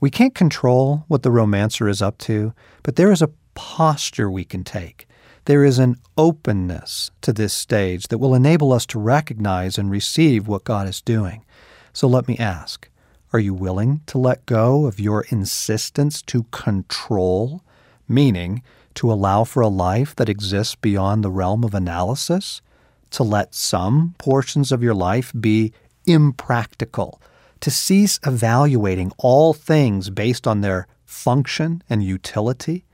We can't control what the romancer is up to, but there is a posture we can take. There is an openness to this stage that will enable us to recognize and receive what God is doing. So let me ask Are you willing to let go of your insistence to control, meaning to allow for a life that exists beyond the realm of analysis? To let some portions of your life be impractical? To cease evaluating all things based on their function and utility?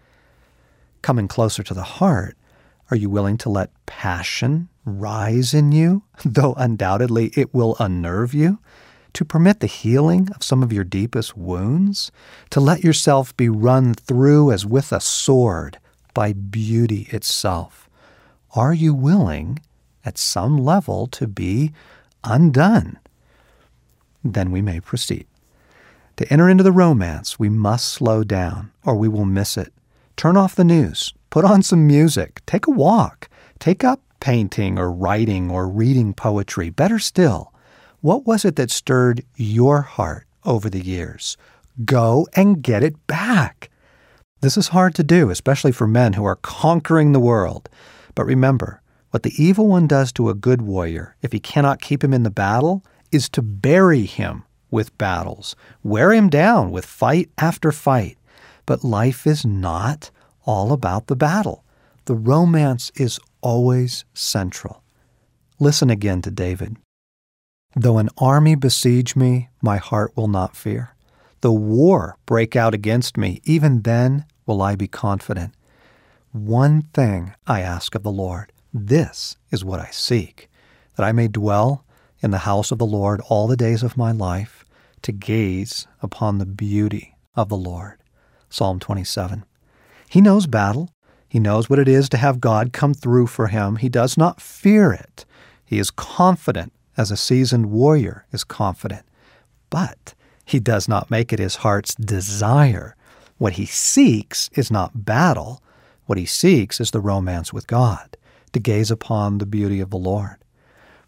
Coming closer to the heart, are you willing to let passion rise in you, though undoubtedly it will unnerve you? To permit the healing of some of your deepest wounds? To let yourself be run through as with a sword by beauty itself? Are you willing, at some level, to be undone? Then we may proceed. To enter into the romance, we must slow down, or we will miss it. Turn off the news, Put on some music, take a walk, take up painting or writing or reading poetry. Better still, what was it that stirred your heart over the years? Go and get it back. This is hard to do, especially for men who are conquering the world. But remember, what the evil one does to a good warrior, if he cannot keep him in the battle, is to bury him with battles, wear him down with fight after fight. But life is not all about the battle. The romance is always central. Listen again to David. Though an army besiege me, my heart will not fear. Though war break out against me, even then will I be confident. One thing I ask of the Lord, this is what I seek, that I may dwell in the house of the Lord all the days of my life, to gaze upon the beauty of the Lord. Psalm 27. He knows battle. He knows what it is to have God come through for him. He does not fear it. He is confident, as a seasoned warrior is confident. But he does not make it his heart's desire. What he seeks is not battle. What he seeks is the romance with God, to gaze upon the beauty of the Lord.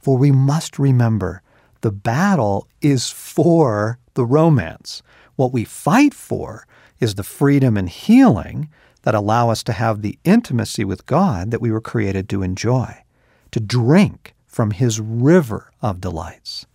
For we must remember the battle is for the romance. What we fight for is the freedom and healing that allow us to have the intimacy with God that we were created to enjoy, to drink from His river of delights.